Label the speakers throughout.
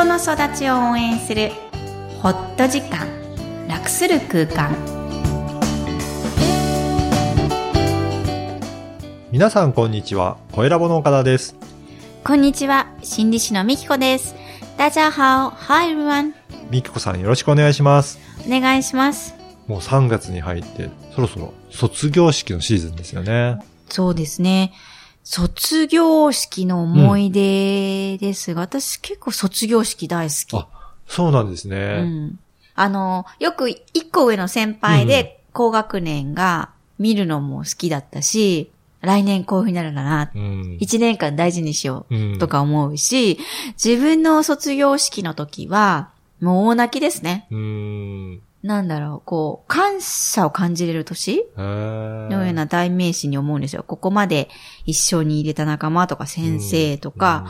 Speaker 1: 人の育ちを応援するホット時間楽する空間
Speaker 2: 皆さんこんにちは。声ラボの岡田です。
Speaker 1: こんにちは心理師のみきこです大家好 Hi everyone
Speaker 2: みきこさんよろしくお願いします。
Speaker 1: お願いします
Speaker 2: もう3月に入って、そろそろ卒業式のシーズンですよね。
Speaker 1: そうですね卒業式の思い出ですが、私結構卒業式大好き。
Speaker 2: あ、そうなんです
Speaker 1: う
Speaker 2: ね。
Speaker 1: ん。あの、よく一個上の先輩で高学年が見るのも好きだったし、来年こういう風になるんだな。
Speaker 2: うん。
Speaker 1: 一年間大事にしよ
Speaker 2: うん
Speaker 1: うとか思うし、自分の卒業式の時は、もう大泣きですね。
Speaker 2: うーん。
Speaker 1: なんだろう、こう、感謝を感じれる年のような代名詞に思うんですよ。ここまで一緒に入れた仲間とか先生とか、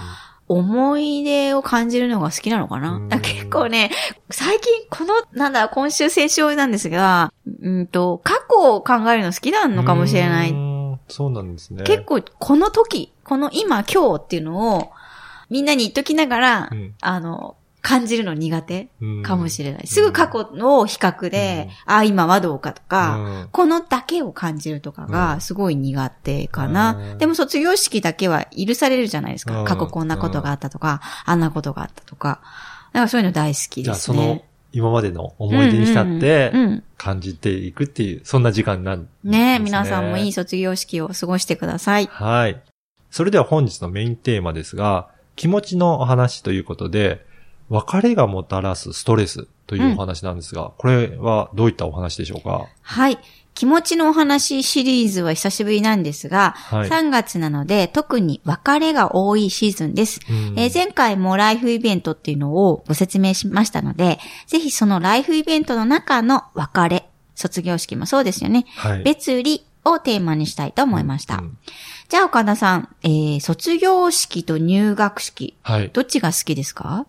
Speaker 1: 思い出を感じるのが好きなのかな、
Speaker 2: うん
Speaker 1: 結構ね、最近この、なんだ、今週先週なんですが、うんと、過去を考えるの好きなのかもしれな
Speaker 2: う
Speaker 1: い。
Speaker 2: ーんそうなんですね。
Speaker 1: 結構この時、この今、今日っていうのを、みんなに言っときながら、
Speaker 2: うん
Speaker 1: あの、感じるの苦手
Speaker 2: うん
Speaker 1: かもしれない。すぐ過去の比較で、あ、今はどうかとか、
Speaker 2: うん
Speaker 1: このだけを感じるとか
Speaker 2: う
Speaker 1: が
Speaker 2: ん
Speaker 1: すごい苦手かな。
Speaker 2: うん
Speaker 1: でも卒業式だけは許されるじゃないですか。
Speaker 2: うん
Speaker 1: 過去こんなことがあったとか、あんなことがあったとか。だからそういうの大好き
Speaker 2: じゃあその
Speaker 1: ですね。
Speaker 2: 今までの思い出に浸って感じていくっていう、そんな時間になるんです
Speaker 1: ねえ、皆さんもいい卒業式を過ごしてください。
Speaker 2: はい。それでは本日のメインテーマですが、気持ちのお話ということで、別れがもたらすストレスというお話なんですが、これはどういったお話でしょうか？
Speaker 1: はい。気持ちのお話シリーズは久しぶりなんですが、
Speaker 2: はい
Speaker 1: 3月なので特に別れが多いシーズンです。
Speaker 2: うん
Speaker 1: えー前回もライフイベントっていうのをご説明しましたので、ぜひそのライフイベントの中の別れ、卒業式もそうですよね。
Speaker 2: はい。
Speaker 1: 別離をテーマにしたいと思いました。
Speaker 2: うん
Speaker 1: じゃあ岡田さん、えー、卒業式と入学式、
Speaker 2: はい。
Speaker 1: どっちが好きですか？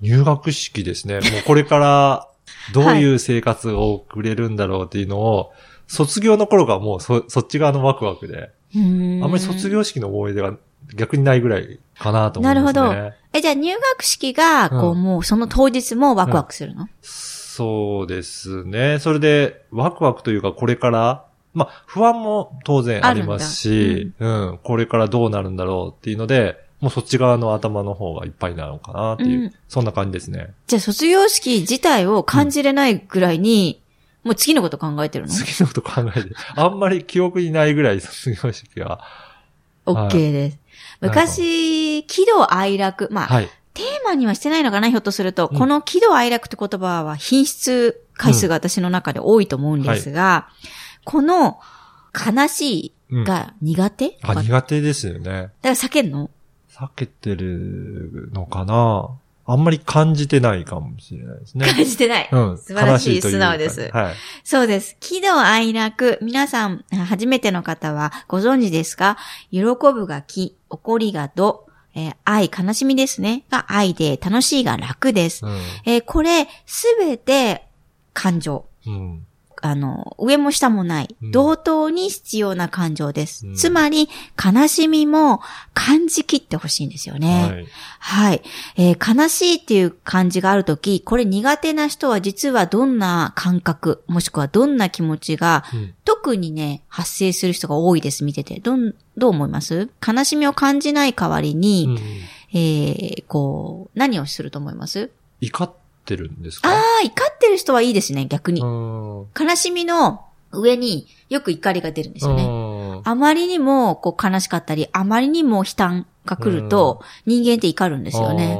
Speaker 2: 入学式ですね。もうこれからどういう生活を送れるんだろうっていうのを、卒業の頃がもうそ、そっち側のワクワクで、あんまり卒業式の思い出が逆にないぐらいかなと思いますね。
Speaker 1: なるほど。え、じゃあ入学式が、こう、
Speaker 2: うん
Speaker 1: もうその当日もワクワクするの、
Speaker 2: そうですね。それで、ワクワクというか、これから、まあ、不安も当然ありますし、うん、これからどうなるんだろうっていうので、もうそっち側の頭の方がいっぱいなのかなっていう、
Speaker 1: うん
Speaker 2: そんな感じですね。
Speaker 1: じゃあ卒業式自体を感じれないぐらいに、もう次のこと考えてるの？
Speaker 2: 次のこと考えて、あんまり記憶にないぐらい卒業式は。
Speaker 1: ?OK です。昔、喜怒哀楽、まあ、
Speaker 2: はい。
Speaker 1: テーマにはしてないのかな、ひょっとすると。
Speaker 2: うん
Speaker 1: この喜怒哀楽って言葉は品質回数が私の中で多いと思うんですが、この悲しいが苦手、
Speaker 2: あ、
Speaker 1: だか
Speaker 2: 苦手ですよね。
Speaker 1: ら避けんの？
Speaker 2: 避けてるのかな？あんまり感じてないかもしれないですね。
Speaker 1: 感じてない。
Speaker 2: うん。
Speaker 1: 素晴らしい素直です
Speaker 2: はい。
Speaker 1: そうです。喜怒哀楽。皆さん、初めての方はご存知ですか？喜ぶが喜、怒りが怒、えー愛、悲しみですね。が愛で、楽しいが楽です。
Speaker 2: うん。
Speaker 1: えーこれ、すべて感情。
Speaker 2: うん。
Speaker 1: あの、上も下もない
Speaker 2: うん。
Speaker 1: 同等に必要な感情です。
Speaker 2: うん
Speaker 1: つまり、悲しみも感じきってほしいんですよね。
Speaker 2: はい。
Speaker 1: はい。えー悲しいっていう感じがあるとき、これ苦手な人は実はどんな感覚、もしくはどんな気持ちが、
Speaker 2: うん
Speaker 1: 特にね、発生する人が多いです、見てて。どん、どう思います？悲しみを感じない代わりに、
Speaker 2: うん
Speaker 1: えーこう、何をすると思います？
Speaker 2: 怒ってるんですか？
Speaker 1: ああ、怒ってる人はいいですね、逆に。
Speaker 2: うん。
Speaker 1: 悲しみの上によく怒りが出るんですよね。
Speaker 2: ね。
Speaker 1: あまりにもこう悲しかったり、あまりにも悲嘆が来ると、人間って怒るんですよね。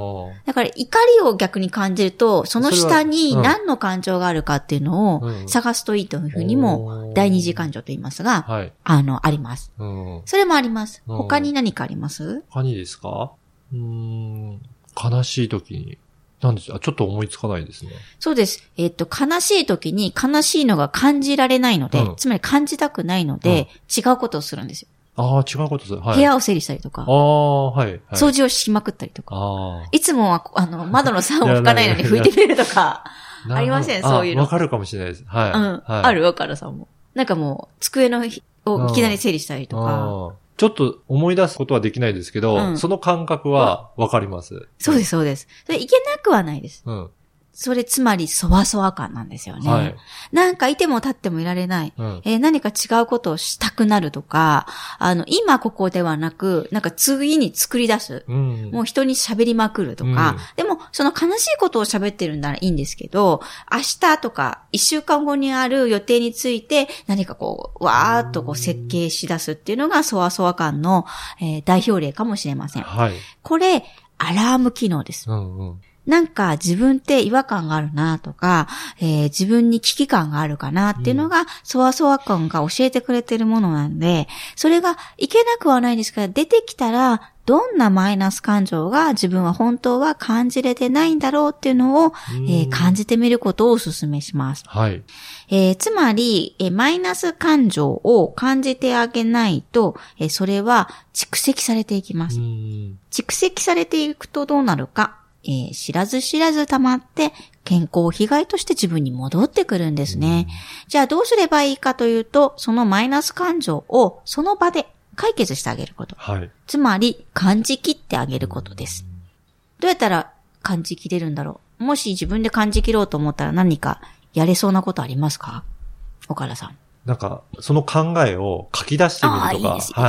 Speaker 1: だから怒りを逆に感じると、その下に何の感情があるかっていうのを
Speaker 2: うん
Speaker 1: 探すといいというふうにも、第二次感情と言いますが、
Speaker 2: はい。
Speaker 1: あの、あります。
Speaker 2: うん。
Speaker 1: それもあります。
Speaker 2: うん
Speaker 1: 他に何かあります？
Speaker 2: 他にですか？うーん。悲しい時に。なんですあ、ちょっと思いつかないですね。
Speaker 1: そうです。えっ、と、悲しい時に悲しいのが感じられないので、
Speaker 2: うん
Speaker 1: つまり感じたくないので、違うことをするんですよ。
Speaker 2: ああ、違うことする。はい。
Speaker 1: 部屋を整理したりとか、
Speaker 2: ああ、はい。はい、
Speaker 1: 掃除をしまくったりとか。
Speaker 2: あ
Speaker 1: いつもは、あの、窓の栓を拭かないのに拭いてみるとか、
Speaker 2: あ。
Speaker 1: ありませんそういうの
Speaker 2: あわかるかもしれないです。はい。
Speaker 1: うん、
Speaker 2: はい、
Speaker 1: あるわかるさんも。なんかもう、机のひをいきなり整理したりとか、
Speaker 2: あちょっと思い出すことはできないですけど、
Speaker 1: うん
Speaker 2: その感覚はわかります。
Speaker 1: そうです、そうです。それいけなくはないです。
Speaker 2: うん。
Speaker 1: それつまり、そわそわ感なんですよね。
Speaker 2: はい。
Speaker 1: なんかいても立ってもいられない。
Speaker 2: うん。
Speaker 1: えー何か違うことをしたくなるとか、あの、今ここではなく、なんか次に作り出す。
Speaker 2: うん。
Speaker 1: もう人に喋りまくるとか、
Speaker 2: うん
Speaker 1: でも、その悲しいことを喋ってるんならいいんですけど、明日とか一週間後にある予定について何かこう、わーっとこう設計し出すっていうのが、そわそわ感の、えー代表例かもしれません。
Speaker 2: はい。
Speaker 1: これ、アラーム機能です。
Speaker 2: うんうん。
Speaker 1: なんか自分って違和感があるなとか、えー自分に危機感があるかなっていうのが、そわそわ感が教えてくれてるものなんで、それがいけなくはないんですから、出てきたら、どんなマイナス感情が自分は本当は感じれてないんだろうっていうのを、えー感じてみることをお勧めします。
Speaker 2: はい。
Speaker 1: えーつまり、えーマイナス感情を感じてあげないと、えーそれは蓄積されていきます
Speaker 2: う。ん。
Speaker 1: 蓄積されていくとどうなるか、えー知らず知らず溜まって健康被害として自分に戻ってくるんですね。じゃあどうすればいいかというと、そのマイナス感情をその場で解決してあげること。
Speaker 2: はい。
Speaker 1: つまり感じきってあげることです。どうやったら感じきれるんだろう？もし自分で感じきろうと思ったら何かやれそうなことありますか？岡田さん。
Speaker 2: なんか、その考えを書き出してみるとか、
Speaker 1: いい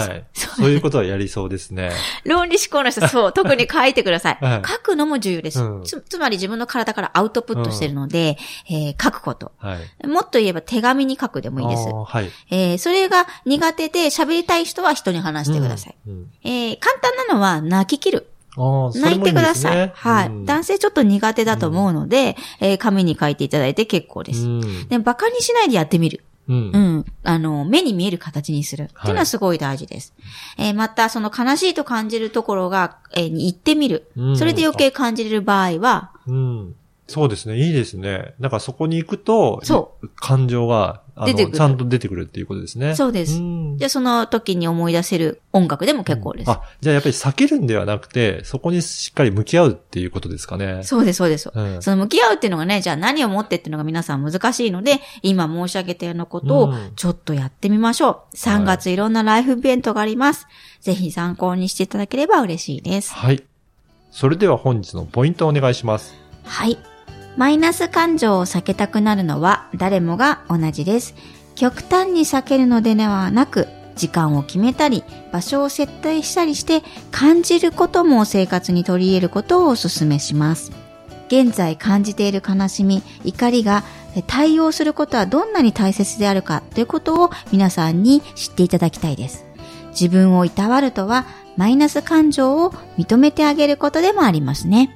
Speaker 2: はい。
Speaker 1: そう
Speaker 2: いうことはやりそうですね。
Speaker 1: 論理思考の人、そう、特に書いてください。
Speaker 2: はい
Speaker 1: 書くのも重要です、
Speaker 2: うん
Speaker 1: つ。つまり自分の体からアウトプットしてるので、えー書くこと。
Speaker 2: はい。
Speaker 1: もっと言えば手紙に書くでもいいです
Speaker 2: はい。
Speaker 1: えーそれが苦手で喋りたい人は人に話してください。
Speaker 2: うん。うん
Speaker 1: えー簡単なのは泣き切る。泣いてください。
Speaker 2: ね
Speaker 1: はい、
Speaker 2: うん
Speaker 1: 男性ちょっと苦手だと思うので、えー紙に書いていただいて結構です。
Speaker 2: うん。
Speaker 1: で馬鹿にしないでやってみる。
Speaker 2: うん
Speaker 1: う。ん。あの、目に見える形にする。っていうのはすごい大事です。えーまた、その悲しいと感じるところが、えーに行ってみる。
Speaker 2: うん
Speaker 1: それで余計感じれる場合は、
Speaker 2: うん。そうですね。いいですね。なんかそこに行くと、。
Speaker 1: そう
Speaker 2: 感情が、あの、
Speaker 1: 出てくる
Speaker 2: ちゃんと出てくるっていうことですね。
Speaker 1: そうです
Speaker 2: ん
Speaker 1: じゃあその時に思い出せる音楽でも結構です。
Speaker 2: あ、じゃあやっぱり避けるんではなくて、そこにしっかり向き合うっていうことですかね。
Speaker 1: そうです、そうです。
Speaker 2: うん
Speaker 1: その向き合うっていうのがね、じゃあ何を持ってっていうのが皆さん難しいので、今申し上げたようなことを
Speaker 2: うん
Speaker 1: ちょっとやってみましょう。3月いろんなライフイベントがあります。ぜひ参考にしていただければ嬉しいです。
Speaker 2: はい。それでは本日のポイントをお願いします。
Speaker 1: はい。マイナス感情を避けたくなるのは誰もが同じです。極端に避けるのではなく、時間を決めたり、場所を設定したりして、感じることも生活に取り入れることをお勧めします。現在感じている悲しみ、怒りが対応することはどんなに大切であるかということを皆さんに知っていただきたいです。自分をいたわるとは、マイナス感情を認めてあげることでもありますね。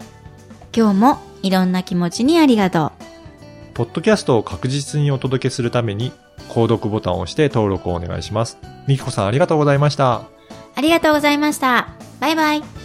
Speaker 1: 今日もいろんな気持ちにありがとう。
Speaker 2: ポッドキャストを確実にお届けするために、購読ボタンを押して登録をお願いします。みきこさんありがとうございました。
Speaker 1: ありがとうございました。バイバイ。